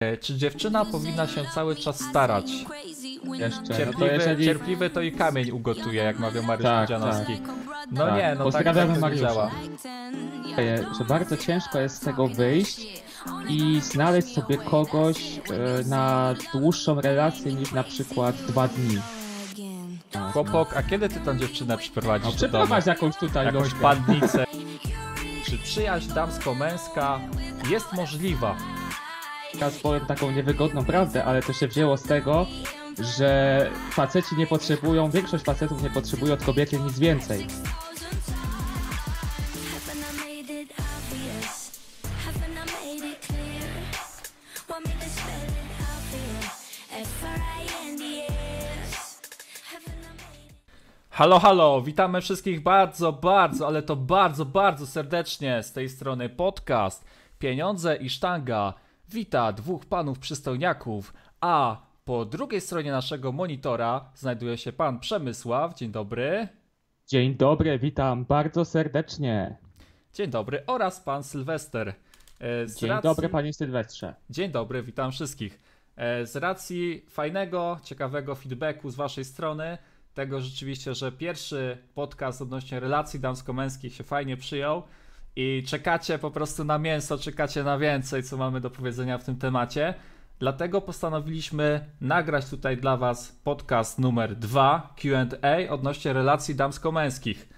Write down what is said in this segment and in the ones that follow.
E, Czy dziewczyna powinna się cały czas starać? Jeszcze. No to Cierpliwy, jeżeli... cierpliwy to i kamień ugotuje, jak mawiał Mariusz Tak, Pudzianowski. No Tak. nie, no tak, Pozdrawiamy tak to działa. że bardzo ciężko jest z tego wyjść i znaleźć sobie kogoś e, na dłuższą relację niż na przykład dwa dni. Tak. Chłopok, a kiedy ty tą dziewczynę No, przyprowadzisz do domu? przeprowadź jakąś tutaj Jakąś lożkę. pannicę. Czy przyjaźń damsko-męska jest możliwa? Teraz powiem taką niewygodną prawdę, ale to się wzięło z tego, że faceci nie potrzebują, większość facetów nie potrzebuje od kobiety nic więcej. Halo, halo, witamy wszystkich bardzo, bardzo, ale to bardzo, bardzo serdecznie z tej strony podcast Pieniądze i Sztanga. Wita dwóch panów przystojniaków, a po drugiej stronie naszego monitora znajduje się pan Przemysław. Dzień dobry. Dzień dobry, witam bardzo serdecznie. Dzień dobry oraz pan Sylwester. E, z Dzień racji- dobry panie Sylwestrze. Dzień dobry, witam wszystkich. E, Z racji fajnego, ciekawego feedbacku z Waszej strony, tego rzeczywiście, że pierwszy podcast odnośnie relacji damsko-męskich się fajnie przyjął i czekacie po prostu na mięso, czekacie na więcej, co mamy do powiedzenia w tym temacie. Dlatego postanowiliśmy nagrać tutaj dla Was podcast numer 2 QA odnośnie relacji damsko-męskich.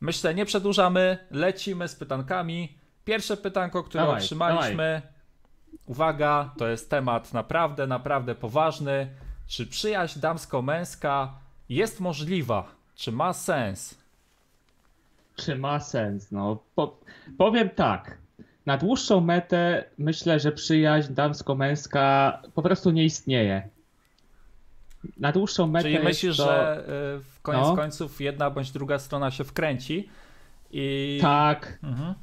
Myślę, nie przedłużamy, lecimy z pytankami. Pierwsze pytanko, które Dawaj, otrzymaliśmy. Uwaga, to jest temat naprawdę, naprawdę poważny. Czy przyjaźń damsko-męska jest możliwa? Czy ma sens? Czy ma sens? No, po, powiem tak. Na dłuższą metę myślę, że przyjaźń damsko-męska po prostu nie istnieje. Na dłuższą metę. Czyli myślisz, to... że y, w koniec No. końców jedna bądź druga strona się wkręci i... Tak, Mhm.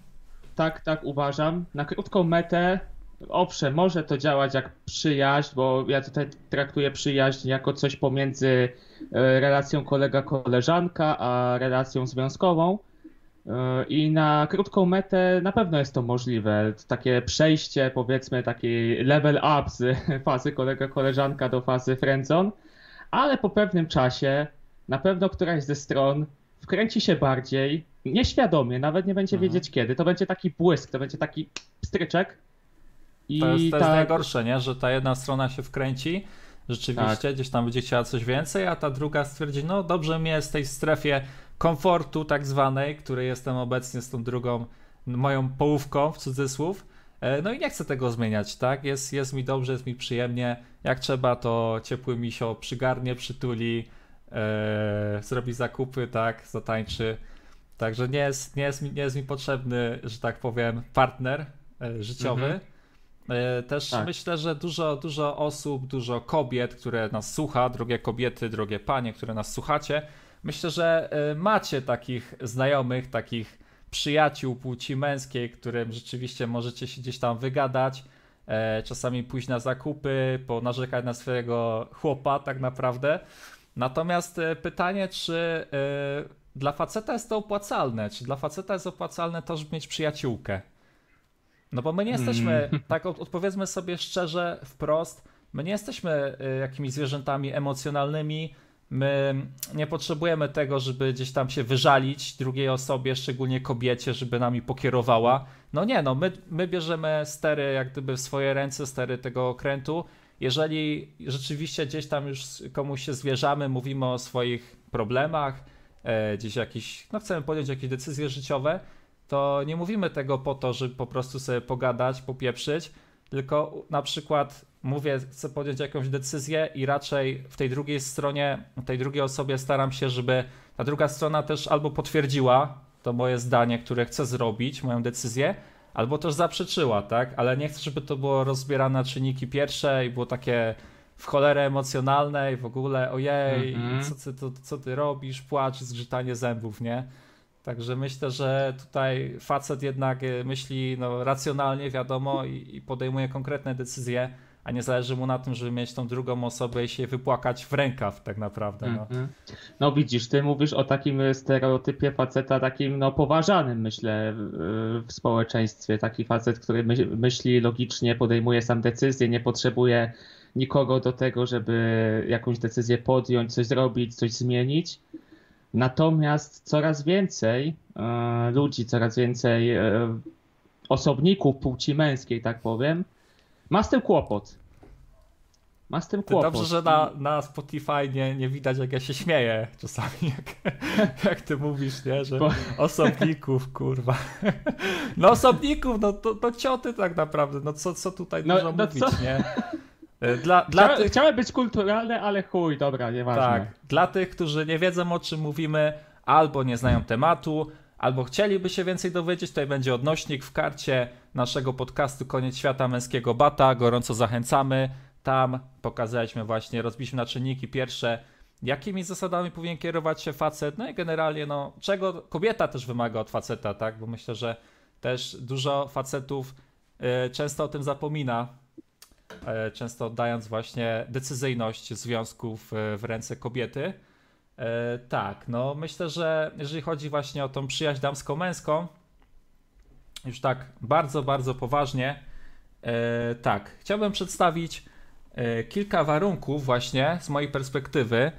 tak, tak uważam. Na krótką metę, owszem, może to działać jak przyjaźń, bo ja tutaj traktuję przyjaźń jako coś pomiędzy e, relacją kolega-koleżanka, a relacją związkową. I na krótką metę na pewno jest to możliwe. Takie przejście, powiedzmy, taki level up z fazy kolega-koleżanka do fazy friendzone, ale po pewnym czasie na pewno któraś ze stron wkręci się bardziej, nieświadomie, nawet nie będzie Mhm. wiedzieć kiedy. To będzie taki błysk, to będzie taki stryczek. I To jest, to jest ta- najgorsze, nie? że ta jedna strona się wkręci, rzeczywiście Tak. gdzieś tam będzie chciała coś więcej, a ta druga stwierdzi, no dobrze mi jest w tej strefie komfortu tak zwanej, której jestem obecnie z tą drugą moją połówką w cudzysłów. E, No i nie chcę tego zmieniać, tak? Jest, jest mi dobrze, jest mi przyjemnie. Jak trzeba, to ciepły misio przygarnie, przytuli, e, zrobi zakupy, tak? Zatańczy. Także nie jest, nie, jest mi, nie jest mi potrzebny, że tak powiem, partner e, życiowy. Mhm. Też Tak. myślę, że dużo, dużo osób, dużo kobiet, które nas słucha, drogie kobiety, drogie panie, które nas słuchacie, myślę, że e, macie takich znajomych, takich przyjaciół płci męskiej, którym rzeczywiście możecie się gdzieś tam wygadać, e, czasami pójść na zakupy, ponarzekać na swojego chłopa tak naprawdę. Natomiast e, pytanie, czy e, dla faceta jest to opłacalne? Czy dla faceta jest opłacalne to, żeby mieć przyjaciółkę? No bo my nie jesteśmy, tak od- odpowiedzmy sobie szczerze, wprost, my nie jesteśmy y, jakimiś zwierzętami emocjonalnymi, my nie potrzebujemy tego, żeby gdzieś tam się wyżalić drugiej osobie, szczególnie kobiecie, żeby nami pokierowała. No nie, no my, my bierzemy stery jak gdyby w swoje ręce, stery tego okrętu. Jeżeli rzeczywiście gdzieś tam już komuś się zwierzamy, mówimy o swoich problemach, e, gdzieś jakiś, no chcemy podjąć jakieś decyzje życiowe, to nie mówimy tego po to, żeby po prostu sobie pogadać, popieprzyć, tylko na przykład mówię, chcę podjąć jakąś decyzję i raczej w tej drugiej stronie, tej drugiej osobie staram się, żeby ta druga strona też albo potwierdziła to moje zdanie, które chcę zrobić, moją decyzję, albo też zaprzeczyła, tak? Ale nie chcę, żeby to było rozbierane na czynniki pierwsze i było takie w cholerę emocjonalne i w ogóle ojej, Mhm. co, ty, to, co ty robisz, płacz, zgrzytanie zębów, nie? Także myślę, że tutaj facet jednak e, myśli no, racjonalnie, wiadomo, i, i podejmuje konkretne decyzje, a nie zależy mu na tym, żeby mieć tą drugą osobę i się wypłakać w rękaw tak naprawdę. No, Mhm. No widzisz, ty mówisz o takim stereotypie faceta, takim no poważanym myślę w- w społeczeństwie. Taki facet, który my- myśli logicznie, podejmuje sam decyzje, nie potrzebuje nikogo do tego, żeby jakąś decyzję podjąć, coś zrobić, coś zmienić. Natomiast coraz więcej e, ludzi, coraz więcej e, osobników płci męskiej, tak powiem, ma z tym kłopot. Ma z tym Ty kłopot. Dobrze, że na, na Spotify nie, nie widać, jak ja się śmieję czasami, jak, jak ty mówisz, nie, że Bo- osobników, kurwa. No osobników, no to, to cioty tak naprawdę, no co, co tutaj No- dużo no mówić, co? nie? Dla, dla Chcia, tych, Chciałem być kulturalny, ale chuj, dobra, nieważne. tak, dla tych, którzy nie wiedzą o czym mówimy, albo nie znają tematu, albo chcieliby się więcej dowiedzieć, tutaj będzie odnośnik w karcie naszego podcastu Koniec Świata Męskiego Bata, gorąco zachęcamy. Tam pokazaliśmy właśnie, rozbiliśmy na czynniki pierwsze, jakimi zasadami powinien kierować się facet, no i generalnie, no, czego kobieta też wymaga od faceta, tak, bo myślę, że też dużo facetów y, często o tym zapomina, y, często oddając właśnie decyzyjność związków y, w ręce kobiety. E, tak, no myślę, że jeżeli chodzi właśnie o tą przyjaźń damsko-męską, już tak bardzo, bardzo poważnie, e, tak, chciałbym przedstawić e, kilka warunków właśnie z mojej perspektywy,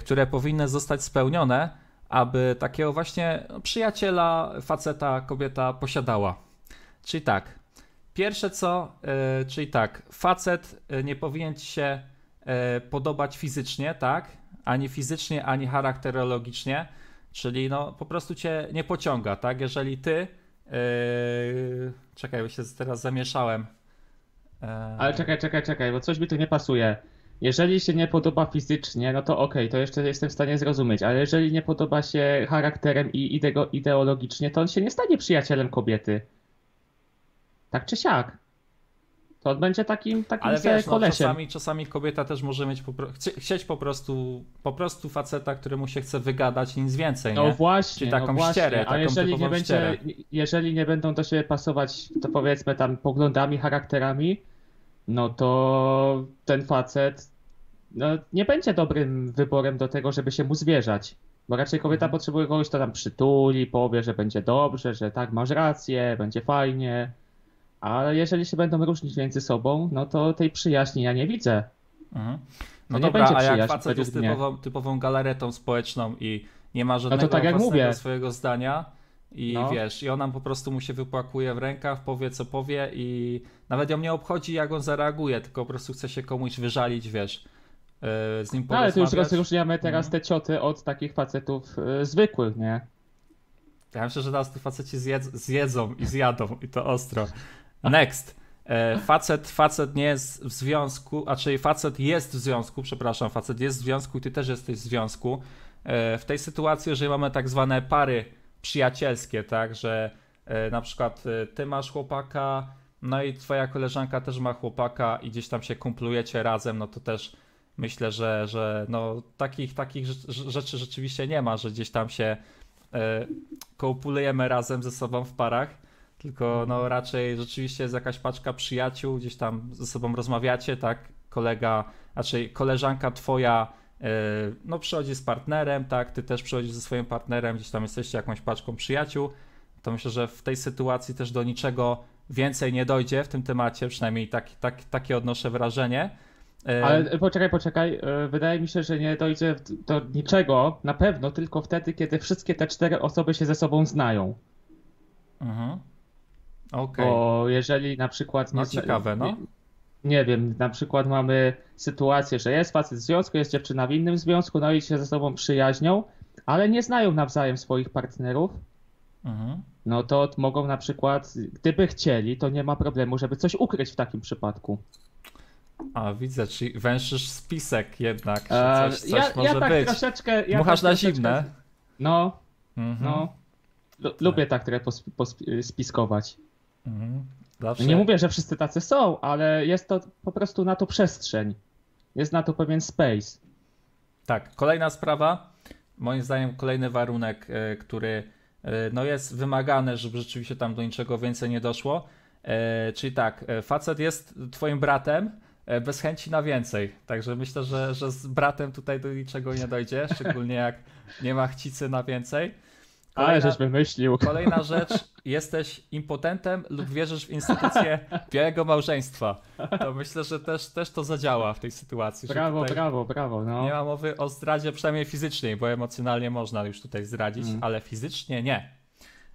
które powinny zostać spełnione, aby takiego właśnie przyjaciela, faceta, kobieta posiadała. Czyli tak, pierwsze co, czyli tak, facet nie powinien ci się podobać fizycznie, tak? Ani fizycznie, ani charakterologicznie, czyli no po prostu cię nie pociąga, tak? Jeżeli ty, e, czekaj, bo się teraz zamieszałem. E, Ale czekaj, czekaj, czekaj, bo coś mi tu nie pasuje. Jeżeli się nie podoba fizycznie, no to okej, to jeszcze jestem w stanie zrozumieć, ale jeżeli nie podoba się charakterem i ideologicznie, to on się nie stanie przyjacielem kobiety. Tak czy siak. To będzie takim, takim Ale wiesz, no, czasami, czasami kobieta też może mieć po, chcieć po prostu, po prostu faceta, któremu się chce wygadać, nic więcej, No nie? właśnie, Czyli taką no właśnie. ścierę, a taką jeżeli nie, będzie, ścierę. jeżeli nie będą do siebie pasować, to powiedzmy tam poglądami, charakterami, no to ten facet no, nie będzie dobrym wyborem do tego, żeby się mu zwierzać. Bo raczej kobieta Mhm. potrzebuje kogoś, kto tam przytuli, powie, że będzie dobrze, że tak, masz rację, będzie fajnie. Ale jeżeli się będą różnić między sobą, no to tej przyjaźni ja nie widzę. Mhm. No nie dobra, a jak facet jest typową, typową galaretą społeczną i nie ma żadnego tak jak mówię. swojego zdania i No. wiesz, i ona po prostu mu się wypłakuje w rękach, powie co powie i nawet ją nie obchodzi jak on zareaguje, tylko po prostu chce się komuś wyżalić, wiesz, yy, z nim No, ale tu już rozróżniamy teraz Mhm. te cioty od takich facetów y, zwykłych, nie? Ja myślę, że teraz tu faceci zjedz, zjedzą i zjadą i to ostro. Next. E, Facet, facet nie jest w związku, a czyli facet jest w związku, przepraszam, facet jest w związku i ty też jesteś w związku. E, W tej sytuacji, jeżeli mamy tak zwane pary przyjacielskie, tak, że e, na przykład ty masz chłopaka, no i twoja koleżanka też ma chłopaka i gdzieś tam się kumplujecie razem, no to też myślę, że, że no, takich, takich rzecz- rzeczy rzeczywiście nie ma, że gdzieś tam się kołpulujemy razem ze sobą w parach, tylko no raczej rzeczywiście jest jakaś paczka przyjaciół, gdzieś tam ze sobą rozmawiacie, tak? Kolega, raczej koleżanka twoja e, no przychodzi z partnerem, tak? Ty też przychodzisz ze swoim partnerem, gdzieś tam jesteście jakąś paczką przyjaciół, to myślę, że w tej sytuacji też do niczego więcej nie dojdzie w tym temacie, przynajmniej tak, tak, takie odnoszę wrażenie. E, Ale poczekaj, poczekaj. y, Wydaje mi się, że nie dojdzie do niczego na pewno tylko wtedy, kiedy wszystkie te cztery osoby się ze sobą znają. Okej. Bo jeżeli na przykład. No, zna- ciekawe, no. Nie, nie wiem, na przykład mamy sytuację, że jest facet w związku, jest dziewczyna w innym związku, no i się ze sobą przyjaźnią, ale nie znają nawzajem swoich partnerów. Mhm. No to mogą na przykład, gdyby chcieli, to nie ma problemu, żeby coś ukryć w takim przypadku. A widzę, czyli węszysz spisek jednak, że E, coś, coś ja, może ja tak być. troszeczkę. Ja Dmuchasz tak na zimne. No, Mhm. no. Lu- Lubię tak trochę spiskować. Mhm. Nie mówię, że wszyscy tacy są, ale jest to po prostu na to przestrzeń. Jest na to pewien space. Tak, kolejna sprawa. Moim zdaniem kolejny warunek, e, który e, no jest wymagany, żeby rzeczywiście tam do niczego więcej nie doszło. E, Czyli tak, facet jest twoim bratem, bez chęci na więcej. Także myślę, że, że z bratem tutaj do niczego nie dojdzie, szczególnie jak nie ma chcicy na więcej. Kolejna, Ale żeś wymyślił. Kolejna rzecz, jesteś impotentem lub wierzysz w instytucję białego małżeństwa. To myślę, że też, też to zadziała w tej sytuacji. Brawo, brawo, brawo. No. Nie ma mowy o zdradzie przynajmniej fizycznej, bo emocjonalnie można już tutaj zdradzić, mm. ale fizycznie nie.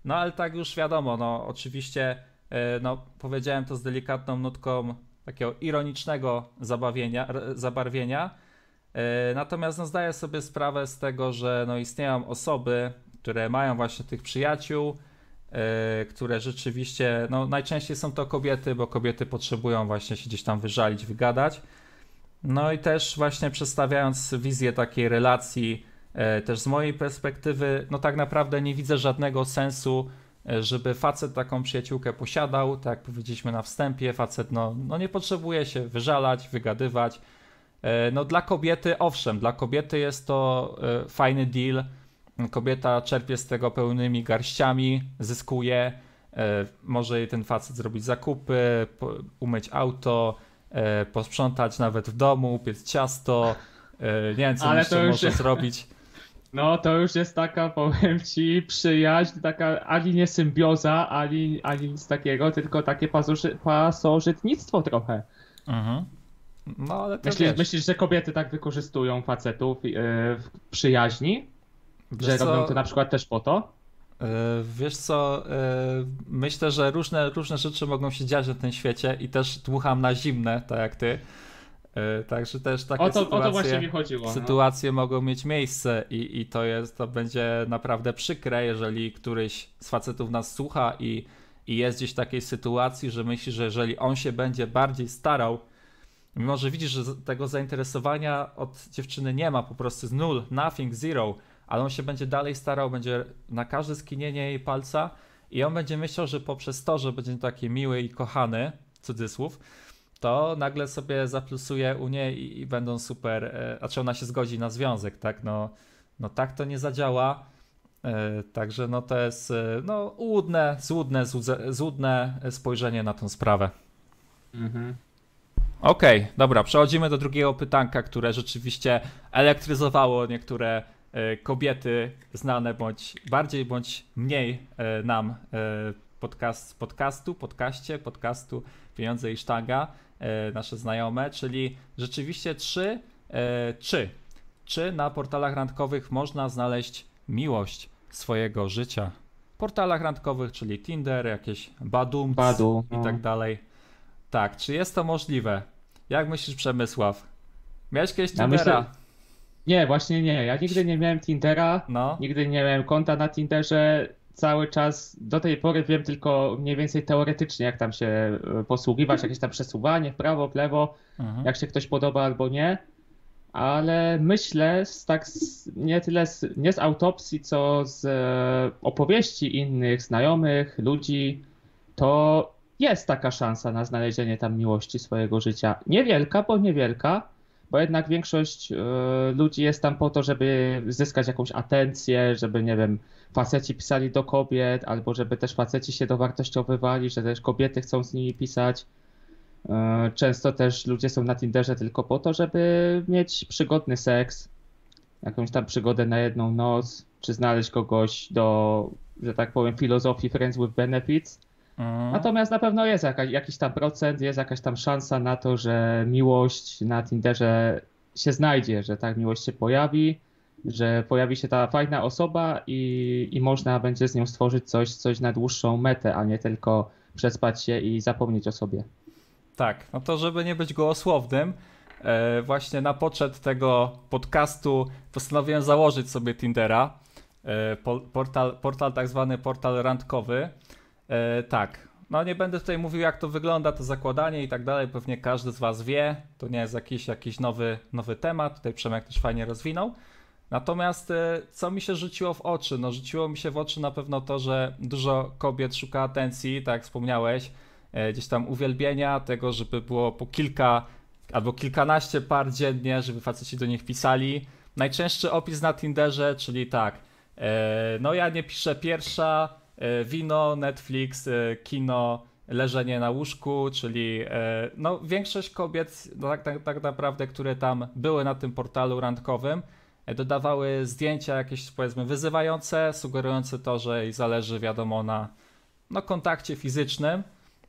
No ale tak już wiadomo, no oczywiście e, no, powiedziałem to z delikatną nutką takiego ironicznego zabawienia, zabarwienia. E, natomiast no, zdaję sobie sprawę z tego, że no, istnieją osoby, które mają właśnie tych przyjaciół, yy, które rzeczywiście, no najczęściej są to kobiety, bo kobiety potrzebują właśnie się gdzieś tam wyżalić, wygadać. No i też właśnie przedstawiając wizję takiej relacji, yy, też z mojej perspektywy, no tak naprawdę nie widzę żadnego sensu, yy, żeby facet taką przyjaciółkę posiadał, tak jak powiedzieliśmy na wstępie, facet no, no nie potrzebuje się wyżalać, wygadywać. No dla kobiety, owszem, dla kobiety jest to fajny deal, kobieta czerpie z tego pełnymi garściami, zyskuje, e, może jej ten facet zrobić zakupy, umyć auto, e, posprzątać nawet w domu, upiec ciasto, e, nie wiem co Ale jeszcze może jest... zrobić. No to już jest taka, powiem ci, przyjaźń, taka ani nie symbioza, ani, ani nic takiego, tylko takie pasożytnictwo trochę. Mhm. No, ale myślisz, myślisz, że kobiety tak wykorzystują facetów w przyjaźni? Że co? robią to na przykład też po to? E, wiesz co, e, myślę, że różne, różne rzeczy mogą się dziać na tym świecie i też dmucham na zimne, tak jak ty. E, także też takie o to, sytuacje, o to właśnie mi chodziło, no. sytuacje no. mogą mieć miejsce i, i to jest, to będzie naprawdę przykre, jeżeli któryś z facetów nas słucha i, i jest gdzieś w takiej sytuacji, że myśli, że jeżeli on się będzie bardziej starał, mimo że widzisz, że tego zainteresowania od dziewczyny nie ma, po prostu z nul, nothing, zero, ale on się będzie dalej starał, będzie na każde skinienie jej palca i on będzie myślał, że poprzez to, że będzie taki miły i kochany, cudzysłów, to nagle sobie zaplusuje u niej i, i będą super, e, znaczy ona się zgodzi na związek, tak, no, no tak to nie zadziała, e, także no to jest e, no łudne, złudne, złudne spojrzenie na tą sprawę. Mhm. Okej, okay, dobra, przechodzimy do drugiego pytanka, które rzeczywiście elektryzowało niektóre kobiety znane bądź bardziej bądź mniej e, nam e, podcast, podcastu, podcaście, podcastu Pieniądze i Sztanga, nasze znajome, czyli rzeczywiście trzy, czy, czy na portalach randkowych można znaleźć miłość swojego życia. Portalach randkowych, czyli Tinder, jakieś Badum Badu, i tak no. dalej. Tak, czy jest to możliwe? Jak myślisz, Przemysław? Miałeś kiedyś Tindera? Ja myślę, nie, właśnie nie. Ja nigdy nie miałem Tindera, no. nigdy nie miałem konta na Tinderze. Cały czas do tej pory wiem tylko mniej więcej teoretycznie, jak tam się e, posługiwać, jakieś tam przesuwanie w prawo, w lewo, mhm. jak się ktoś podoba albo nie. Ale myślę, z tak z, nie tyle z, nie z autopsji, co z e, opowieści innych znajomych, ludzi, to jest taka szansa na znalezienie tam miłości swojego życia. Niewielka, bo niewielka, bo jednak większość e, ludzi jest tam po to, żeby zyskać jakąś atencję, żeby, nie wiem, faceci pisali do kobiet, albo żeby też faceci się dowartościowywali, że też kobiety chcą z nimi pisać. E, często też ludzie są na Tinderze tylko po to, żeby mieć przygodny seks, jakąś tam przygodę na jedną noc, czy znaleźć kogoś do, że tak powiem, filozofii Friends with Benefits Mhm. Natomiast na pewno jest jakaś, jakiś tam procent, jest jakaś tam szansa na to, że miłość na Tinderze się znajdzie, że tak miłość się pojawi, że pojawi się ta fajna osoba i, i można będzie z nią stworzyć coś, coś na dłuższą metę, a nie tylko przespać się i zapomnieć o sobie. Tak, no to żeby nie być gołosłownym, e, właśnie na poczet tego podcastu postanowiłem założyć sobie Tindera, e, portal, portal tak zwany portal randkowy, E, tak. No nie będę tutaj mówił jak to wygląda, to zakładanie i tak dalej, pewnie każdy z was wie, to nie jest jakiś, jakiś nowy, nowy temat, tutaj Przemek też fajnie rozwinął. Natomiast e, co mi się rzuciło w oczy? No rzuciło mi się w oczy na pewno to, że dużo kobiet szuka atencji, tak jak wspomniałeś, e, gdzieś tam uwielbienia, tego, żeby było po kilka albo kilkanaście par dziennie, żeby faceci do nich pisali. Najczęstszy opis na Tinderze, czyli tak, no ja nie piszę pierwsza, E, wino, Netflix, e, kino, leżenie na łóżku, czyli e, no, większość kobiet, no, tak, tak, tak naprawdę, które tam były na tym portalu randkowym, e, dodawały zdjęcia jakieś powiedzmy wyzywające, sugerujące to, że jej zależy wiadomo na no, kontakcie fizycznym.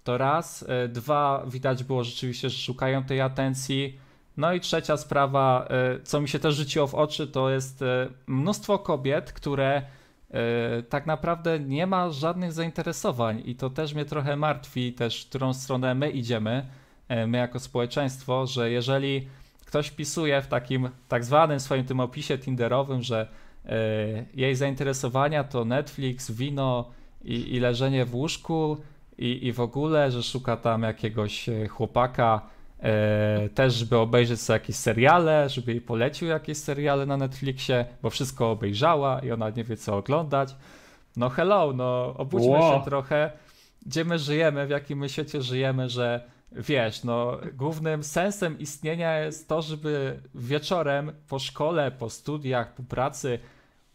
To raz. E, dwa, widać było rzeczywiście, że szukają tej atencji. No i trzecia sprawa, co mi się też rzuciło w oczy, to jest mnóstwo kobiet, które E, tak naprawdę nie ma żadnych zainteresowań i to też mnie trochę martwi, też w którą stronę my idziemy, e, my jako społeczeństwo, że jeżeli ktoś pisuje w takim tak zwanym swoim tym opisie tinderowym, że e, jej zainteresowania to Netflix, wino i, i leżenie w łóżku i, i w ogóle, że szuka tam jakiegoś chłopaka, E, też, żeby obejrzeć sobie jakieś seriale, żeby jej polecił jakieś seriale na Netflixie, bo wszystko obejrzała i ona nie wie co oglądać. No hello, no obudźmy wow. się trochę. Gdzie my żyjemy, w jakim my świecie żyjemy, że wiesz, no głównym sensem istnienia jest to, żeby wieczorem po szkole, po studiach, po pracy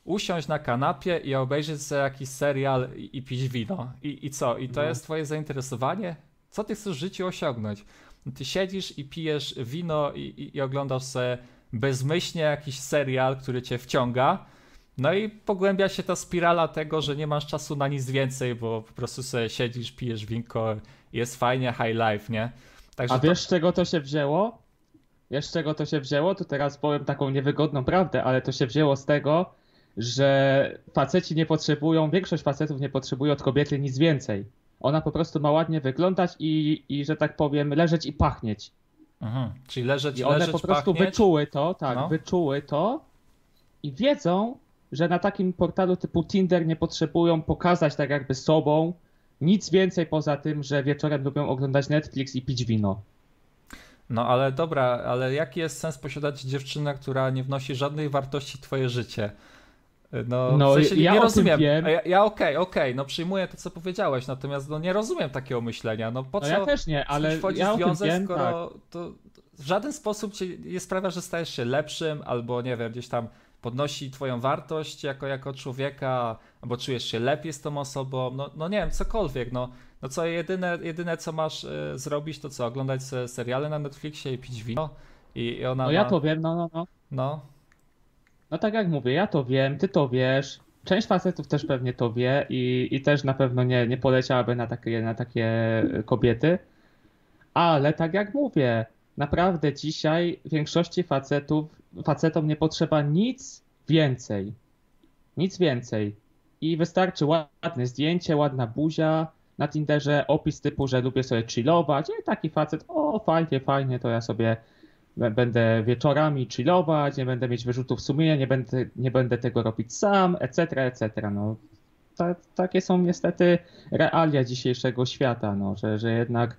usiąść na kanapie i obejrzeć sobie jakiś serial i, i pić wino. I, I co? I to no. jest twoje zainteresowanie? Co ty chcesz w życiu osiągnąć? Ty siedzisz i pijesz wino i, i, i oglądasz sobie bezmyślnie jakiś serial, który cię wciąga. No i pogłębia się ta spirala tego, że nie masz czasu na nic więcej, bo po prostu sobie siedzisz, pijesz winko, jest fajnie, high life, nie? Także A wiesz, to... czego to się wzięło? Wiesz, czego to się wzięło? To teraz powiem taką niewygodną prawdę, ale to się wzięło z tego, że faceci nie potrzebują, większość facetów nie potrzebuje od kobiety nic więcej. Ona po prostu ma ładnie wyglądać i, i że tak powiem, leżeć i pachnieć. Mhm. Czyli leżeć, I one leżeć, po prostu pachnieć. wyczuły to, tak, no. wyczuły to i wiedzą, że na takim portalu typu Tinder nie potrzebują pokazać tak jakby sobą nic więcej poza tym, że wieczorem lubią oglądać Netflix i pić wino. No ale dobra, ale jaki jest sens posiadać dziewczynę, która nie wnosi żadnej wartości w twoje życie? No, no w sensie ja nie rozumiem. Ja, ja okej, okay, okej, okay, no przyjmuję to, co powiedziałeś, natomiast no nie rozumiem takiego myślenia. No po co no ja też nie, ale wchodzi ja związek, wiem, skoro tak. to w żaden sposób ci nie sprawia, że stajesz się lepszym, albo nie wiem, gdzieś tam podnosi twoją wartość jako, jako człowieka, albo czujesz się lepiej z tą osobą, no, no nie wiem, cokolwiek, no, no co jedyne, jedyne co masz y, zrobić, to co, oglądać seriale na Netflixie i pić wino i, i ona No ma... ja to wiem, no, no, no. No, no tak jak mówię, ja to wiem, ty to wiesz. Część facetów też pewnie to wie i, i też na pewno nie, nie poleciałaby na takie, na takie kobiety. Ale tak jak mówię, naprawdę dzisiaj większości facetów, facetom nie potrzeba nic więcej. Nic więcej. I wystarczy ładne zdjęcie, ładna buzia na Tinderze, opis typu, że lubię sobie chillować. I taki facet, o fajnie, fajnie, to ja sobie będę wieczorami chillować, nie będę mieć wyrzutów sumienia, nie będę, nie będę tego robić sam, etc., etc. No, ta, takie są niestety realia dzisiejszego świata, no, że, że jednak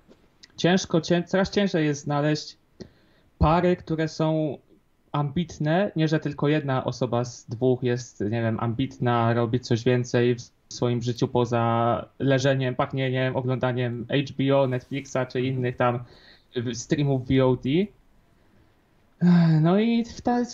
ciężko, cię, coraz ciężej jest znaleźć pary, które są ambitne, nie że tylko jedna osoba z dwóch jest, nie wiem, ambitna, robi coś więcej w swoim życiu poza leżeniem, pachnieniem, oglądaniem HBO, Netflixa czy innych tam streamów VOD, no i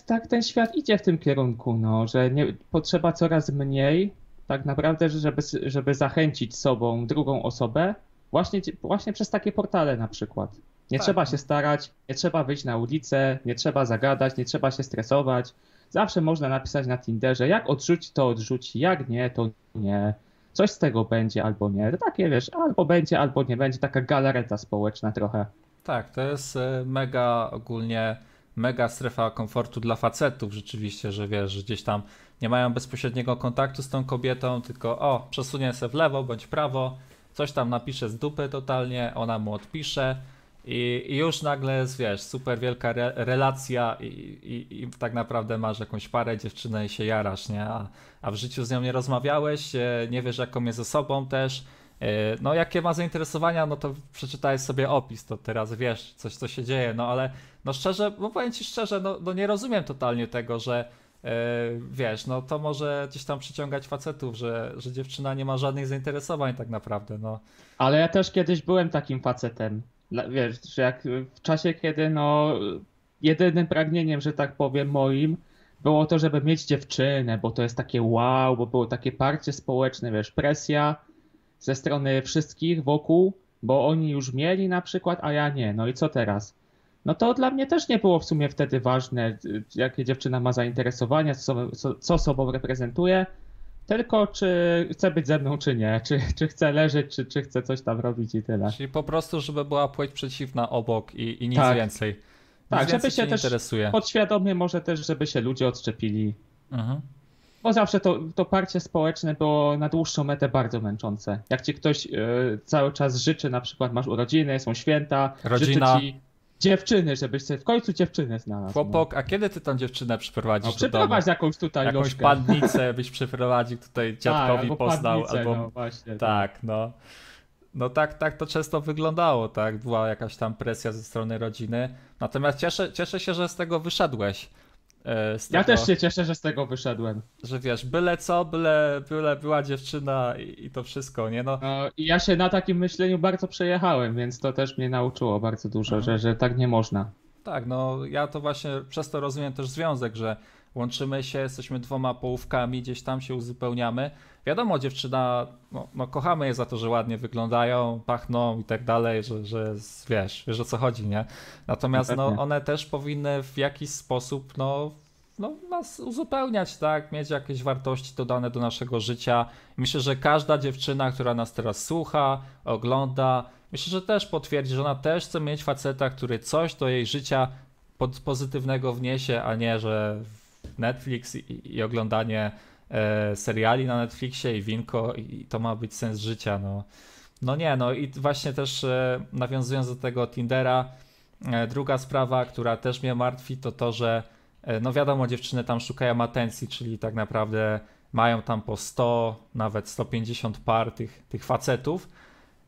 tak ten świat idzie w tym kierunku, no, że nie, potrzeba coraz mniej tak naprawdę, żeby, żeby zachęcić sobą drugą osobę, właśnie, właśnie przez takie portale na przykład. Nie tak. trzeba się starać, nie trzeba wyjść na ulicę, nie trzeba zagadać, nie trzeba się stresować. Zawsze można napisać na Tinderze, jak odrzuci, to odrzuci, jak nie, to nie. Coś z tego będzie albo nie. To takie wiesz, albo będzie, albo nie będzie, taka galareta społeczna trochę. Tak, to jest e, mega ogólnie mega strefa komfortu dla facetów rzeczywiście, że wiesz, że gdzieś tam nie mają bezpośredniego kontaktu z tą kobietą, tylko o, przesunie się w lewo bądź w prawo, coś tam napisze z dupy totalnie, ona mu odpisze i, i już nagle jest, wiesz, super wielka re, relacja i, i, i, tak naprawdę masz jakąś parę, dziewczynę i się jarasz, nie? A, a w życiu z nią nie rozmawiałeś, e, nie wiesz jaką jest osobą też, no, jakie ma zainteresowania, no to przeczytałeś sobie opis, to teraz wiesz, coś co się dzieje, no ale no szczerze, bo powiem ci szczerze, no, no nie rozumiem totalnie tego, że yy, wiesz, no to może gdzieś tam przyciągać facetów, że, że dziewczyna nie ma żadnych zainteresowań tak naprawdę, no. Ale ja też kiedyś byłem takim facetem, wiesz, że jak w czasie, kiedy no jedynym pragnieniem, że tak powiem moim, było to, żeby mieć dziewczynę, bo to jest takie wow, bo było takie parcie społeczne, wiesz, presja, ze strony wszystkich wokół, bo oni już mieli na przykład, a ja nie. No i co teraz? No to dla mnie też nie było w sumie wtedy ważne, jakie dziewczyna ma zainteresowania, co, co, co sobą reprezentuje, tylko czy chce być ze mną, czy nie, czy, czy chce leżeć, czy, czy chce coś tam robić i tyle. Czyli po prostu, żeby była płeć przeciwna obok i, i nic tak. więcej. Nic tak, żeby się też interesuje. podświadomie może też, żeby się ludzie odczepili. Mhm. Bo zawsze to, to parcie społeczne było na dłuższą metę bardzo męczące. Jak ci ktoś y, cały czas życzy, na przykład masz urodziny, są święta, Rodzina. życzy ci dziewczyny, żebyś sobie w końcu dziewczynę znalazł. Chłopok, no. a kiedy ty tą dziewczynę przyprowadzisz no, przyprowadź jakąś tutaj Jakąś lożkę. pannicę byś przyprowadził tutaj dziadkowi tak, poznał. Albo... No, właśnie, tak, tak, no. No tak, tak to często wyglądało, tak? Była jakaś tam presja ze strony rodziny. Natomiast cieszę, cieszę się, że z tego wyszedłeś. E, ja też się cieszę, że z tego wyszedłem. Że wiesz, byle co, byle, byle była dziewczyna i, i to wszystko, nie no. no. I ja się na takim myśleniu bardzo przejechałem, więc to też mnie nauczyło bardzo dużo, że, że tak nie można. Tak, no ja to właśnie przez to rozumiem też związek, że łączymy się, jesteśmy dwoma połówkami, gdzieś tam się uzupełniamy. Wiadomo, dziewczyna, no, no kochamy je za to, że ładnie wyglądają, pachną i tak dalej, że, że wiesz, wiesz o co chodzi, nie? Natomiast no, one też powinny w jakiś sposób, no, no, nas uzupełniać, tak? Mieć jakieś wartości dodane do naszego życia. Myślę, że każda dziewczyna, która nas teraz słucha, ogląda, myślę, że też potwierdzi, że ona też chce mieć faceta, który coś do jej życia pozytywnego wniesie, a nie, że Netflix i, i oglądanie e, seriali na Netflixie i winko i to ma być sens życia, no. No nie, no i właśnie też e, nawiązując do tego Tindera, e, druga sprawa, która też mnie martwi, to to, że e, no wiadomo, dziewczyny tam szukają atencji, czyli tak naprawdę mają tam po 100, nawet 150 par tych, tych facetów.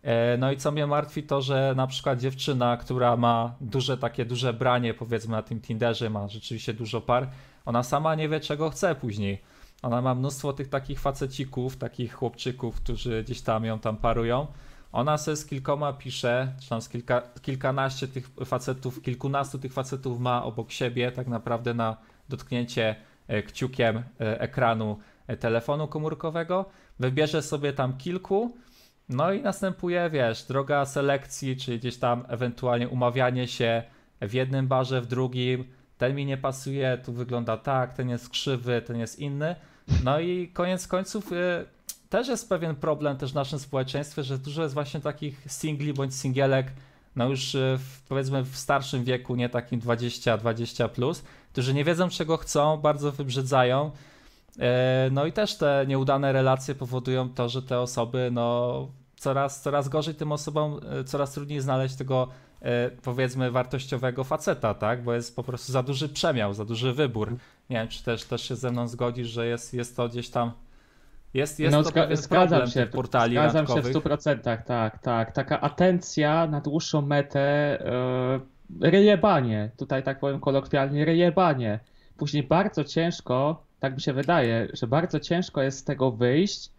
E, no i co mnie martwi, to że na przykład dziewczyna, która ma duże takie duże branie, powiedzmy na tym Tinderze, ma rzeczywiście dużo par, ona sama nie wie, czego chce później. Ona ma mnóstwo tych takich facecików, takich chłopczyków, którzy gdzieś tam ją tam parują. Ona se z kilkoma pisze, czy tam z kilka, kilkanaście tych facetów, kilkunastu tych facetów ma obok siebie, tak naprawdę na dotknięcie e, kciukiem e, ekranu e, telefonu komórkowego. Wybierze sobie tam kilku, no i następuje, wiesz, droga selekcji, czyli gdzieś tam ewentualnie umawianie się w jednym barze, w drugim, ten mi nie pasuje, tu wygląda tak, ten jest krzywy, ten jest inny. No i koniec końców y, też jest pewien problem też w naszym społeczeństwie, że dużo jest właśnie takich singli bądź singielek, no już y, w, powiedzmy w starszym wieku, nie takim 20-20 plus, którzy nie wiedzą czego chcą, bardzo wybrzydzają. Y, no i też te nieudane relacje powodują to, że te osoby no coraz, coraz gorzej tym osobom, coraz trudniej znaleźć tego powiedzmy wartościowego faceta, tak? Bo jest po prostu za duży przemiał, za duży wybór. Nie wiem, czy też, też się ze mną zgodzisz, że jest, jest to gdzieś tam jest, jest no, to zgadzam się, portali Zgadzam się w 100%, tak, tak. Taka atencja na dłuższą metę, yy, ryjebanie, tutaj tak powiem kolokwialnie, ryjebanie. Później bardzo ciężko, tak mi się wydaje, że bardzo ciężko jest z tego wyjść,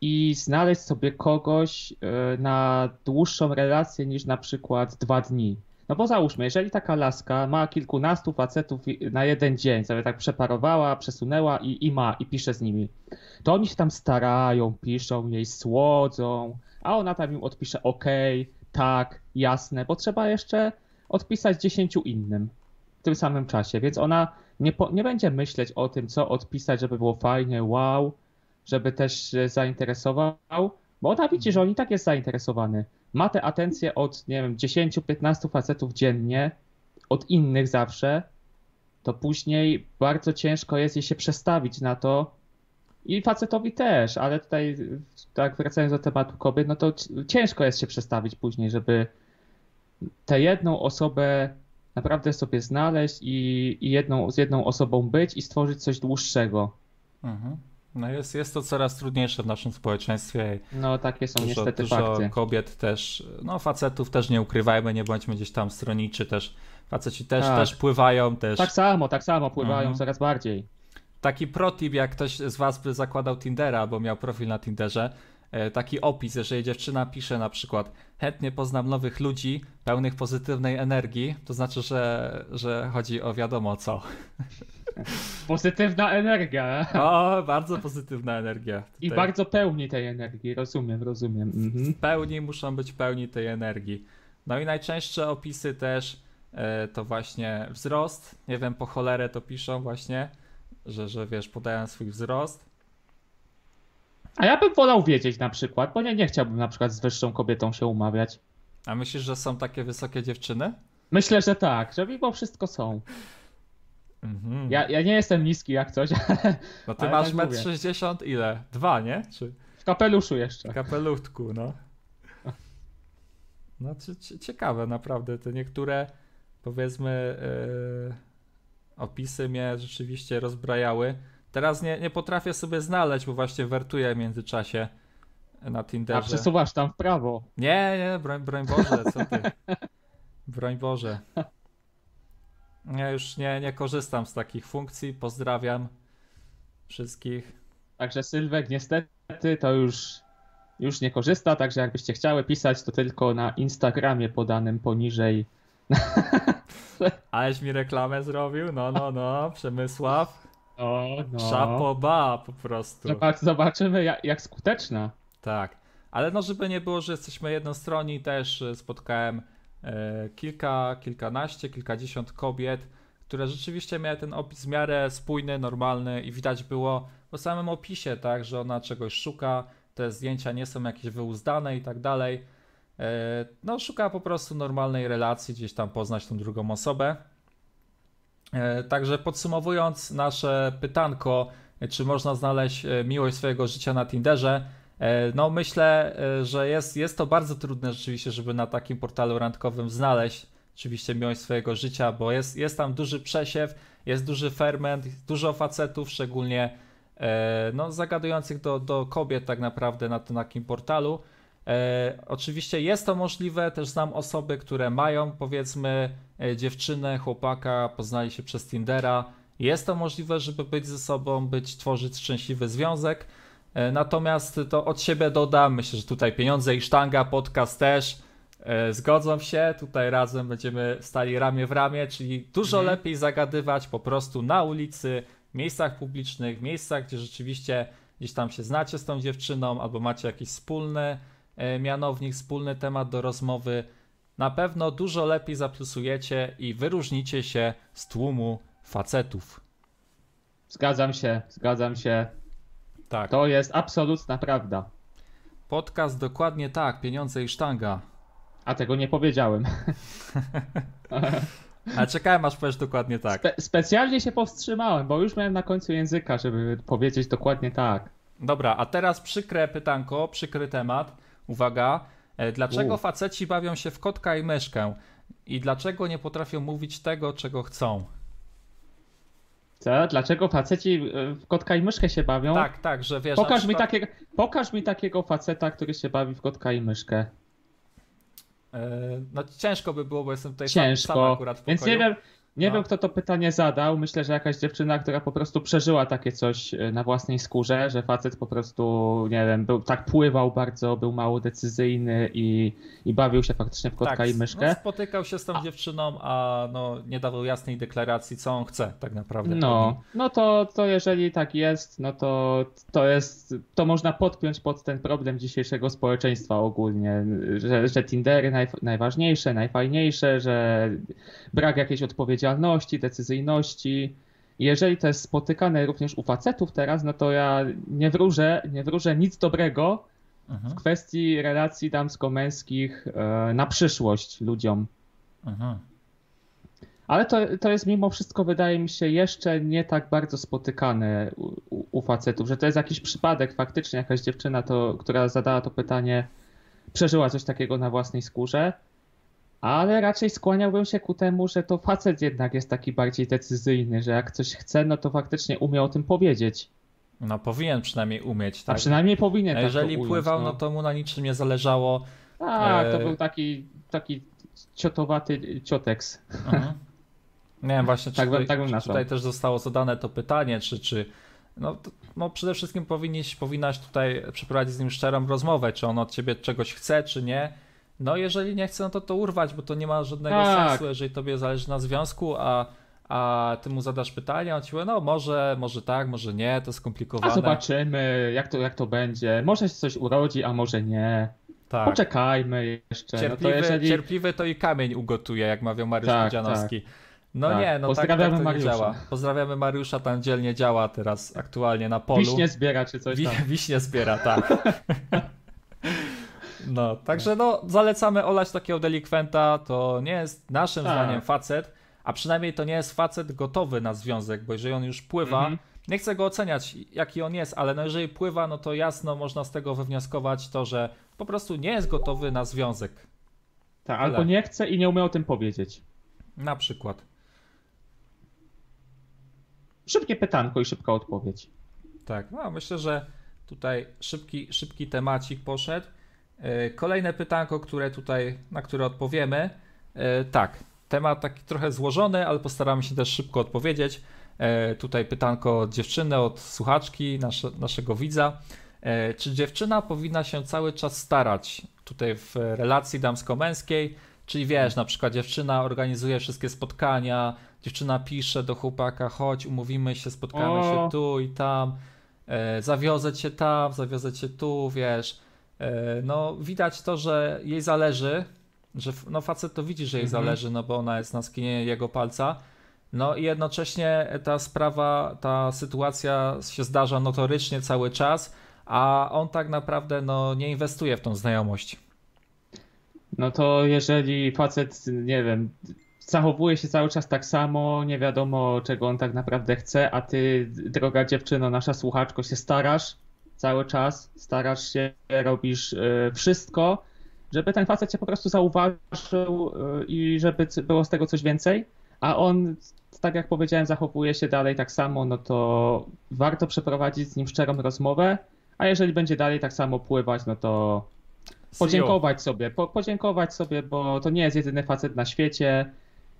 i znaleźć sobie kogoś e, na dłuższą relację niż na przykład dwa dni. No bo załóżmy, jeżeli taka laska ma kilkunastu facetów na jeden dzień, sobie tak przeparowała, przesunęła i, i ma, i pisze z nimi, to oni się tam starają, piszą jej, słodzą, a ona tam im odpisze ok, tak, jasne, bo trzeba jeszcze odpisać dziesięciu innym w tym samym czasie, więc ona nie, po, nie będzie myśleć o tym, co odpisać, żeby było fajnie, wow, żeby też zainteresował, bo ona widzi, że on i tak jest zainteresowany. Ma tę atencję od, nie wiem, 10-15 facetów dziennie, od innych zawsze, to później bardzo ciężko jest jej się przestawić na to i facetowi też, ale tutaj tak wracając do tematu kobiet, no to ciężko jest się przestawić później, żeby tę jedną osobę naprawdę sobie znaleźć i, i jedną, z jedną osobą być i stworzyć coś dłuższego. Mhm. No jest, jest to coraz trudniejsze w naszym społeczeństwie. No takie są dużo, niestety dużo fakty. kobiet też, no facetów też nie ukrywajmy, nie bądźmy gdzieś tam stroniczy też. Faceci też, tak. też pływają też. Tak samo, tak samo pływają mhm. coraz bardziej. Taki protip, jak ktoś z was by zakładał Tindera, bo miał profil na Tinderze, e, taki opis, jeżeli dziewczyna pisze na przykład chętnie poznam nowych ludzi, pełnych pozytywnej energii, to znaczy, że, że chodzi o wiadomo co. Pozytywna energia. O, bardzo pozytywna energia. I bardzo pełni tej energii, rozumiem, rozumiem. Mhm. Pełni muszą być pełni tej energii. No i najczęstsze opisy też e, to właśnie wzrost. Nie wiem, po cholerę to piszą właśnie, że, że wiesz, podają swój wzrost. A ja bym wolał wiedzieć na przykład, bo nie, nie chciałbym na przykład z wyższą kobietą się umawiać. A myślisz, że są takie wysokie dziewczyny? Myślę, że tak, że mimo wszystko są. Mhm. Ja, ja nie jestem niski jak coś, No ty ale masz tak metr mówię. 60 ile? Dwa, nie? Czy w kapeluszu jeszcze. w kapeluszku, no. No cie- cie- ciekawe naprawdę, te niektóre powiedzmy e, opisy mnie rzeczywiście rozbrajały. Teraz nie, nie potrafię sobie znaleźć, bo właśnie wertuję w międzyczasie na A Tinderze. przesuwasz tam w prawo. Nie, nie, broń, broń Boże, co ty? Broń Boże. Ja już nie, nie korzystam z takich funkcji. Pozdrawiam wszystkich. Także Sylwek niestety to już, już nie korzysta, także jakbyście chciały pisać, to tylko na Instagramie podanym poniżej. Aleś mi reklamę zrobił? No, no, no, Przemysław. O, no. Szapoba po prostu. Zobacz, zobaczymy jak, jak skuteczna. Tak. Ale no, żeby nie było, że jesteśmy jednostronni, też e, spotkałem kilka, kilkanaście, kilkadziesiąt kobiet, które rzeczywiście miały ten opis w miarę spójny, normalny i widać było po samym opisie, tak, że ona czegoś szuka, te zdjęcia nie są jakieś wyuzdane i tak dalej. E, no, szuka po prostu normalnej relacji, gdzieś tam poznać tą drugą osobę. E, Także podsumowując nasze pytanko, e, czy można znaleźć e, miłość swojego życia na Tinderze, e, no myślę, e, że jest, jest to bardzo trudne rzeczywiście, żeby na takim portalu randkowym znaleźć oczywiście miłość swojego życia, bo jest, jest tam duży przesiew, jest duży ferment, dużo facetów, szczególnie e, no, zagadujących do, do kobiet tak naprawdę na tym takim portalu. E, oczywiście jest to możliwe, też znam osoby, które mają powiedzmy e, dziewczynę, chłopaka, poznali się przez Tindera. Jest to możliwe, żeby być ze sobą, być, tworzyć szczęśliwy związek. E, Natomiast to od siebie dodam, myślę, że tutaj pieniądze i sztanga, podcast też e, zgodzą się. Tutaj razem będziemy stali ramię w ramię, czyli dużo Mhm. lepiej zagadywać po prostu na ulicy, miejscach publicznych, miejscach, gdzie rzeczywiście gdzieś tam się znacie z tą dziewczyną, albo macie jakiś wspólny e, mianownik, wspólny temat do rozmowy. Na pewno dużo lepiej zaplusujecie i wyróżnicie się z tłumu facetów. Zgadzam się, zgadzam się. Tak. To jest absolutna prawda. Podcast dokładnie tak, pieniądze i sztanga. A tego nie powiedziałem. Ale czekałem aż powiesz dokładnie tak. Spe- specjalnie się powstrzymałem, bo już miałem na końcu języka, żeby powiedzieć dokładnie tak. Dobra, a teraz przykre pytanko, przykry temat. Uwaga. E, Dlaczego U. faceci bawią się w kotka i myszkę? I dlaczego nie potrafią mówić tego, czego chcą? Co? Dlaczego faceci e, w kotka i myszkę się bawią? Tak, tak, że wiesz. Pokaż, mi przykład, takiego, pokaż mi takiego faceta, który się bawi w kotka i myszkę. e, No ciężko by było, bo jestem tutaj sam, sam Ciężko. akurat w Więc pokoju. nie wiem, nie No. wiem, kto to pytanie zadał. Myślę, że jakaś dziewczyna, która po prostu przeżyła takie coś e, na własnej skórze, że facet po prostu, nie wiem, był tak pływał bardzo, był mało decyzyjny i, i bawił się faktycznie w kotka tak, i myszkę. No, spotykał się z tą dziewczyną, a no, nie dawał jasnej deklaracji, co on chce tak naprawdę. No, no to, to jeżeli tak jest, no to to jest, to można podpiąć pod ten problem dzisiejszego społeczeństwa ogólnie, że, że Tindery naj, najważniejsze, najfajniejsze, że brak jakiejś odpowiedzialności, decyzyjności. Jeżeli to jest spotykane również u facetów teraz, no to ja nie wróżę, nie wróżę nic dobrego Mhm, w kwestii relacji damsko-męskich e, na przyszłość ludziom. mhm. Ale to, to jest mimo wszystko, wydaje mi się, jeszcze nie tak bardzo spotykane u, u, u facetów, że to jest jakiś przypadek, faktycznie jakaś dziewczyna, to, która zadała to pytanie, przeżyła coś takiego na własnej skórze, ale raczej skłaniałbym się ku temu, że to facet jednak jest taki bardziej decyzyjny, że jak coś chce, no to faktycznie umie o tym powiedzieć. No powinien przynajmniej umieć, A tak? przynajmniej powinien A tak jeżeli to ująć, pływał, no. no to mu na niczym nie zależało. Tak, to e, był taki, taki ciotowaty cioteks. Mhm. Nie wiem, właśnie, czy, Tak tutaj, tak czy tutaj też zostało zadane to pytanie, czy, czy no, to, no przede wszystkim powinniś, powinnaś tutaj przeprowadzić z nim szczerą rozmowę, czy on od ciebie czegoś chce, czy nie. No jeżeli nie chce, no to to urwać, bo to nie ma żadnego Tak. sensu, jeżeli tobie zależy na związku, a, a ty mu zadasz pytanie, on ci powie, no może, może tak, może nie, to skomplikowane. A zobaczymy, jak to, jak to będzie. Może się coś urodzi, a może nie. tak. Poczekajmy jeszcze. Cierpliwy, no to jeżeli... cierpliwy to i kamień ugotuje, jak mawiał Mariusz Tak, Pudzianowski. No Tak. nie, no tak, tak Pozdrawiamy to nie Mariusza. działa. Pozdrawiamy Mariusza, tam dzielnie działa teraz aktualnie na polu. Wiśnie zbiera czy coś tam. wiśnie zbiera, tak. No, także no, zalecamy olać takiego delikwenta, to nie jest naszym Tak. zdaniem facet, a przynajmniej to nie jest facet gotowy na związek, bo jeżeli on już pływa, Mhm. nie chcę go oceniać, jaki on jest, ale no jeżeli pływa, no to jasno można z tego wywnioskować to, że po prostu nie jest gotowy na związek. Tak, albo nie chce i nie umie o tym powiedzieć. Na przykład. Szybkie pytanko i szybka odpowiedź. Tak, no myślę, że tutaj szybki, szybki temacik poszedł. E, Kolejne pytanko, które tutaj, na które odpowiemy. E, Tak, temat taki trochę złożony, ale postaramy się też szybko odpowiedzieć. E, Tutaj pytanko od dziewczyny, od słuchaczki, nasze, naszego widza. Czy dziewczyna powinna się cały czas starać tutaj w relacji damsko-męskiej? Czyli wiesz, na przykład dziewczyna organizuje wszystkie spotkania, dziewczyna pisze do chłopaka, chodź, umówimy się, spotkamy O. się tu i tam, zawiozę cię tam, zawiozę cię tu, wiesz. E, no widać to, że jej zależy, że no facet to widzi, że jej Mhm. zależy, no bo ona jest na skinie jego palca. No i jednocześnie ta sprawa, ta sytuacja się zdarza notorycznie cały czas, a on tak naprawdę no, nie inwestuje w tą znajomość. No to jeżeli facet, nie wiem, zachowuje się cały czas tak samo, nie wiadomo czego on tak naprawdę chce, a ty, droga dziewczyno, nasza słuchaczko, się starasz cały czas, starasz się, robisz e, wszystko, żeby ten facet cię po prostu zauważył e, i żeby było z tego coś więcej, a on, tak jak powiedziałem, zachowuje się dalej tak samo, no to warto przeprowadzić z nim szczerą rozmowę, a jeżeli będzie dalej tak samo pływać, no to podziękować sobie, po, podziękować sobie, bo to nie jest jedyny facet na świecie.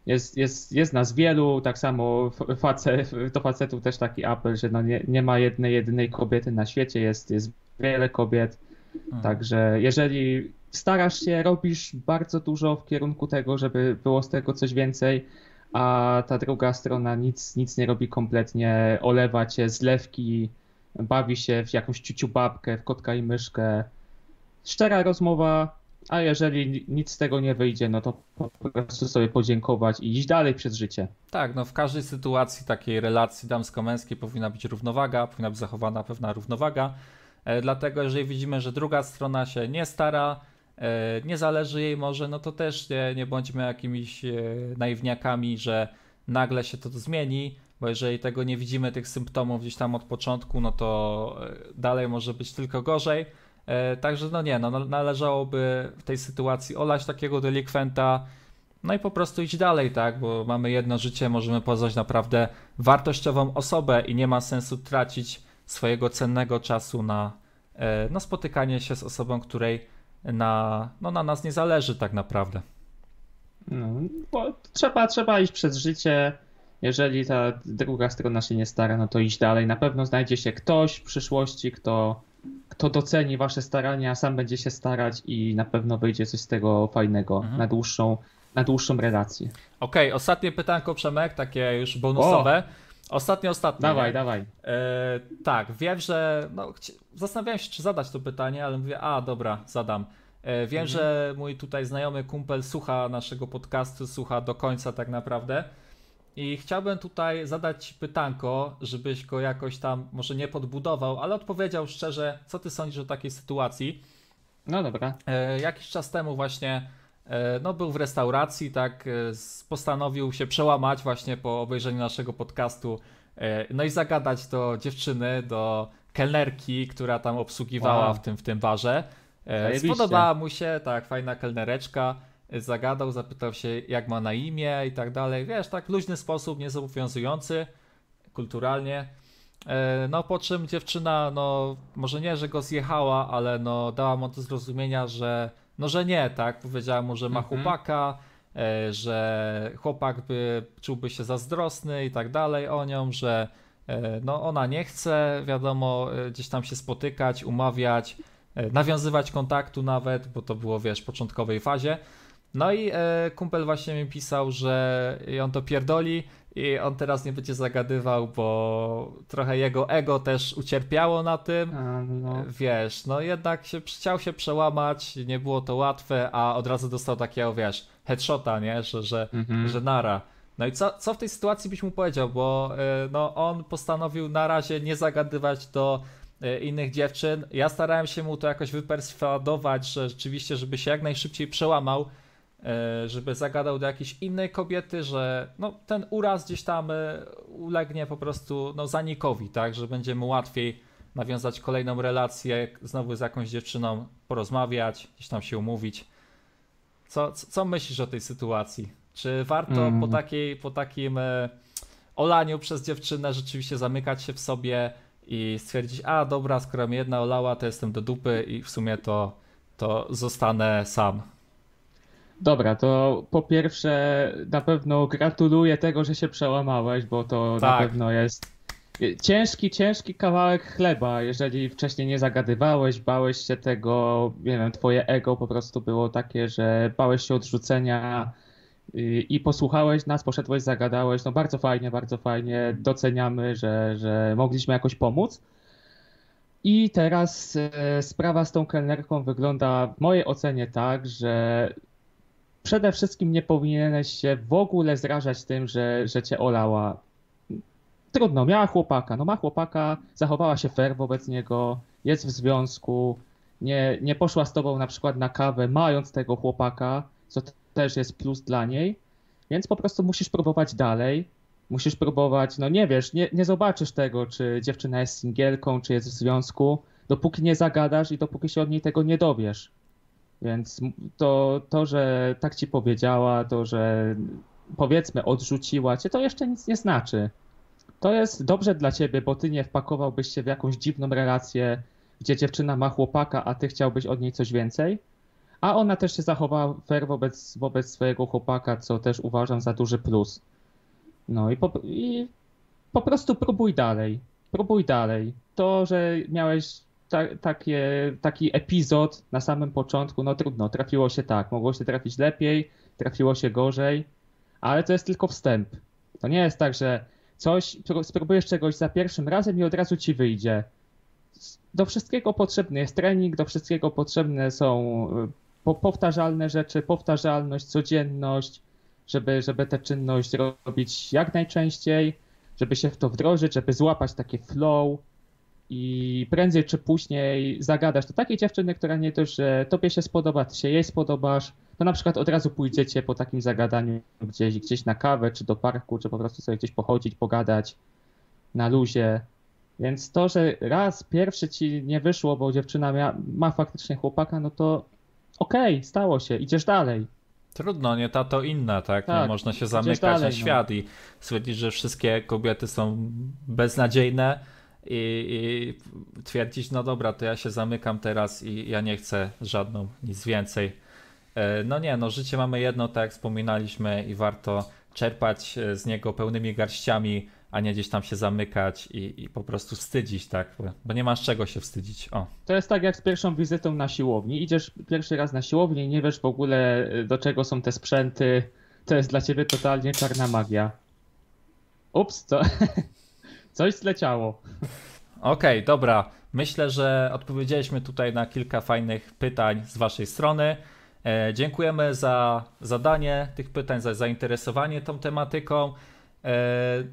Jest, jest, jest nas wielu, tak samo facet, do facetów też taki apel, że no nie, nie ma jednej, jedynej kobiety na świecie, jest, jest wiele kobiet. Mhm. Także jeżeli starasz się, robisz bardzo dużo w kierunku tego, żeby było z tego coś więcej, a ta druga strona nic, nic nie robi kompletnie, olewa cię, zlewki, bawi się w jakąś ciuciu babkę, w kotka i myszkę. Szczera rozmowa, a jeżeli ni- nic z tego nie wyjdzie, no to po prostu sobie podziękować i iść dalej przez życie. Tak, no w każdej sytuacji takiej relacji damsko-męskiej powinna być równowaga, powinna być zachowana pewna równowaga. E, dlatego, jeżeli widzimy, że druga strona się nie stara, e, nie zależy jej może, no to też nie, nie bądźmy jakimiś e, naiwniakami, że nagle się to zmieni, bo jeżeli tego nie widzimy, tych symptomów gdzieś tam od początku, no to dalej może być tylko gorzej. E, Także no nie, no nale- należałoby w tej sytuacji olać takiego delikwenta, no i po prostu iść dalej, tak? Bo mamy jedno życie, możemy poznać naprawdę wartościową osobę i nie ma sensu tracić swojego cennego czasu na, e, na spotykanie się z osobą, której na, no, na nas nie zależy tak naprawdę. No, bo trzeba, trzeba iść przez życie. Jeżeli ta druga strona się nie stara, no to iść dalej. Na pewno znajdzie się ktoś w przyszłości, kto, kto doceni wasze starania, sam będzie się starać i na pewno wyjdzie coś z tego fajnego Mhm. na, dłuższą, na dłuższą relację. Okej, ostatnie pytanko, Przemek, takie już bonusowe. Ostatnie, ostatnie. Dawaj, nie? dawaj. E, tak, wiem, że. No, zastanawiałem się, czy zadać to pytanie, ale mówię, a dobra, zadam. E, wiem, Mhm. że mój tutaj znajomy kumpel słucha naszego podcastu, słucha do końca tak naprawdę. I chciałbym tutaj zadać pytanko, żebyś go jakoś tam może nie podbudował, ale odpowiedział szczerze, co ty sądzisz o takiej sytuacji. No dobra. E, jakiś czas temu właśnie e, no, był w restauracji, tak, e, postanowił się przełamać właśnie po obejrzeniu naszego podcastu, e, no i zagadać do dziewczyny, do kelnerki, która tam obsługiwała Wow. w, tym, w tym barze. E, Zajebiście. Spodobała mu się, tak, fajna kelnereczka, zagadał, zapytał się jak ma na imię i tak dalej, wiesz, tak w luźny sposób, niezobowiązujący, kulturalnie. E, No po czym dziewczyna, no może nie, że go zjechała, ale no dała mu do zrozumienia, że no że nie, tak? Powiedziała mu, że ma Mhm. chłopaka, e, że chłopak by czułby się zazdrosny i tak dalej o nią, że e, no ona nie chce, wiadomo, gdzieś tam się spotykać, umawiać, nawiązywać kontaktu nawet, bo to było, wiesz, w początkowej fazie. No i e, kumpel właśnie mi pisał, że on to pierdoli i on teraz nie będzie zagadywał, bo trochę jego ego też ucierpiało na tym. A, no. Wiesz, no jednak się, chciał się przełamać, nie było to łatwe, a od razu dostał takiego, wiesz, headshota, nie, że, że, Mhm. że nara. No i co, co w tej sytuacji byś mu powiedział, bo y, no, on postanowił na razie nie zagadywać do y, innych dziewczyn. Ja starałem się mu to jakoś wyperswadować, że rzeczywiście, żeby się jak najszybciej przełamał, żeby zagadał do jakiejś innej kobiety, że no, ten uraz gdzieś tam y, ulegnie po prostu no, zanikowi, tak, że będzie mu łatwiej nawiązać kolejną relację, znowu z jakąś dziewczyną porozmawiać, gdzieś tam się umówić. Co, co, co myślisz o tej sytuacji? Czy warto Mm. po, takiej, po takim e, olaniu przez dziewczynę rzeczywiście zamykać się w sobie i stwierdzić, a dobra, skoro mnie jedna olała, to jestem do dupy i w sumie to, to zostanę sam. Dobra, to po pierwsze na pewno gratuluję tego, że się przełamałeś, bo to na Tak. pewno jest ciężki, ciężki kawałek chleba. Jeżeli wcześniej nie zagadywałeś, bałeś się tego, nie wiem, twoje ego po prostu było takie, że bałeś się odrzucenia i posłuchałeś nas, poszedłeś, zagadałeś. No bardzo fajnie, bardzo fajnie. Doceniamy, że, że mogliśmy jakoś pomóc. I teraz e, sprawa z tą kelnerką wygląda w mojej ocenie tak, że przede wszystkim nie powinieneś się w ogóle zrażać tym, że, że cię olała. Trudno, miała chłopaka. No ma chłopaka, zachowała się fair wobec niego, jest w związku, nie, nie poszła z tobą na przykład na kawę, mając tego chłopaka, co też jest plus dla niej, więc po prostu musisz próbować dalej. Musisz próbować, no nie wiesz, nie, nie zobaczysz tego, czy dziewczyna jest singielką, czy jest w związku, dopóki nie zagadasz i dopóki się od niej tego nie dowiesz. Więc to, to, że tak ci powiedziała, to, że powiedzmy odrzuciła cię, to jeszcze nic nie znaczy. To jest dobrze dla ciebie, bo ty nie wpakowałbyś się w jakąś dziwną relację, gdzie dziewczyna ma chłopaka, a ty chciałbyś od niej coś więcej. A ona też się zachowała fair wobec, wobec swojego chłopaka, co też uważam za duży plus. No i po, i po prostu próbuj dalej. Próbuj dalej. To, że miałeś ta, takie, taki epizod na samym początku, no trudno, trafiło się tak. Mogło się trafić lepiej, trafiło się gorzej, ale to jest tylko wstęp. To nie jest tak, że coś, pró- spróbujesz czegoś za pierwszym razem i od razu ci wyjdzie. Do wszystkiego potrzebny jest trening, do wszystkiego potrzebne są po, powtarzalne rzeczy, powtarzalność, codzienność, żeby, żeby tę czynność robić jak najczęściej, żeby się w to wdrożyć, żeby złapać takie flow i prędzej czy później zagadać do takiej dziewczyny, która nie dość, że tobie się spodoba, ty się jej spodobasz, to na przykład od razu pójdziecie po takim zagadaniu gdzieś, gdzieś na kawę, czy do parku, czy po prostu sobie gdzieś pochodzić, pogadać na luzie. Więc to, że raz pierwszy ci nie wyszło, bo dziewczyna mia, ma faktycznie chłopaka, no to okej, stało się, idziesz dalej. Trudno, nie ta to inna, tak? nie Tak, można się zamykać dalej, na no. świat i stwierdzić, że wszystkie kobiety są beznadziejne i, i twierdzić, no dobra, to ja się zamykam teraz i ja nie chcę żadną, nic więcej. E, No nie, no życie mamy jedno, tak jak wspominaliśmy i warto czerpać e, z niego pełnymi garściami, a nie gdzieś tam się zamykać i, i po prostu wstydzić, tak? Bo, nie masz czego się wstydzić. O. To jest tak jak z pierwszą wizytą na siłowni. Idziesz pierwszy raz na siłownię i nie wiesz w ogóle y, do czego są te sprzęty. To jest dla ciebie totalnie czarna magia. Ups, co? Coś zleciało. Okej, dobra. Myślę, że odpowiedzieliśmy tutaj na kilka fajnych pytań z Waszej strony. E, dziękujemy za zadanie tych pytań, za zainteresowanie tą tematyką. E,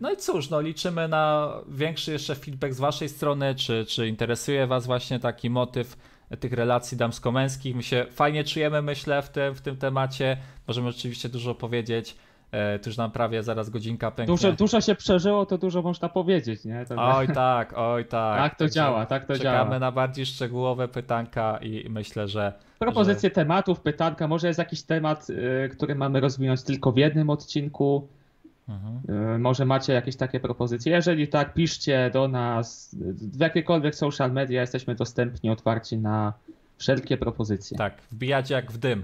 no i cóż, no liczymy na większy jeszcze feedback z Waszej strony, czy, czy interesuje Was właśnie taki motyw tych relacji damsko-męskich. My się fajnie czujemy, myślę, w tym, w tym temacie. Możemy oczywiście dużo powiedzieć. E, tu już nam prawie zaraz godzinka pęknie. Dużo, dużo się przeżyło, to dużo można powiedzieć, nie? To Oj tak, oj tak. Tak to Także działa, tak to Czekamy działa. na bardziej szczegółowe pytanka i myślę, że Propozycje tematów, pytanka. Może jest jakiś temat, y, który mamy rozwinąć tylko w jednym odcinku. mhm. Y, Może macie jakieś takie propozycje? Jeżeli tak, piszcie do nas w jakiekolwiek social media. Jesteśmy dostępni, otwarci na wszelkie propozycje. tak, wbijać jak w dym.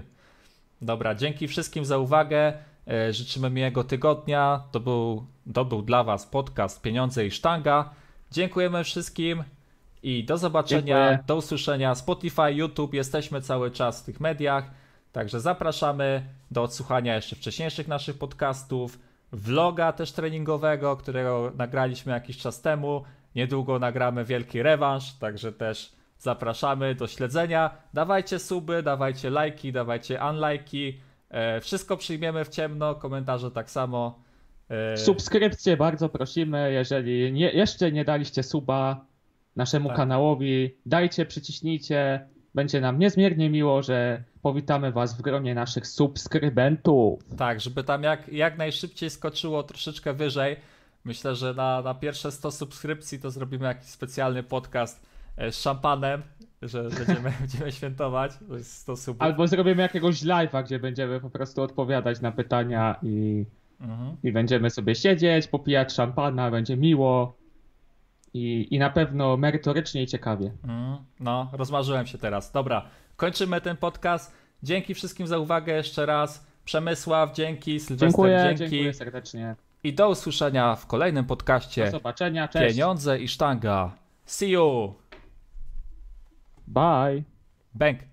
Dobra, dzięki wszystkim za uwagę. E, Życzymy miłego tygodnia. To był, to był dla Was podcast Pieniądze i Sztanga. Dziękujemy wszystkim i do zobaczenia, Dziękuję. do usłyszenia. Spotify, YouTube, jesteśmy cały czas w tych mediach. Także zapraszamy do odsłuchania jeszcze wcześniejszych naszych podcastów. vloga też treningowego, którego nagraliśmy jakiś czas temu. Niedługo nagramy wielki rewanż, także też zapraszamy do śledzenia. Dawajcie suby, dawajcie lajki, dawajcie unlajki. E, wszystko przyjmiemy w ciemno, komentarze tak samo. E, Subskrypcje bardzo prosimy, jeżeli nie, jeszcze nie daliście suba naszemu Tak. kanałowi, dajcie, przyciśnijcie. Będzie nam niezmiernie miło, że powitamy Was w gronie naszych subskrybentów. Tak, żeby tam jak, jak najszybciej skoczyło troszeczkę wyżej. Myślę, że na, na pierwsze 100 subskrypcji to zrobimy jakiś specjalny podcast e, z szampanem, że będziemy, będziemy świętować. To jest 100 subów. Albo zrobimy jakiegoś live'a, gdzie będziemy po prostu odpowiadać na pytania i, Mhm. i będziemy sobie siedzieć, popijać szampana, będzie miło i, i na pewno merytorycznie i ciekawie. Mm, No, rozmarzyłem się teraz. Dobra, kończymy ten podcast. Dzięki wszystkim za uwagę jeszcze raz. Przemysław, dzięki, Sylwester, Dziękuję, dzięki. dziękuję serdecznie. I do usłyszenia w kolejnym Do podcaście zobaczenia, cześć. Pieniądze i sztanga. See you! Bye. Bank.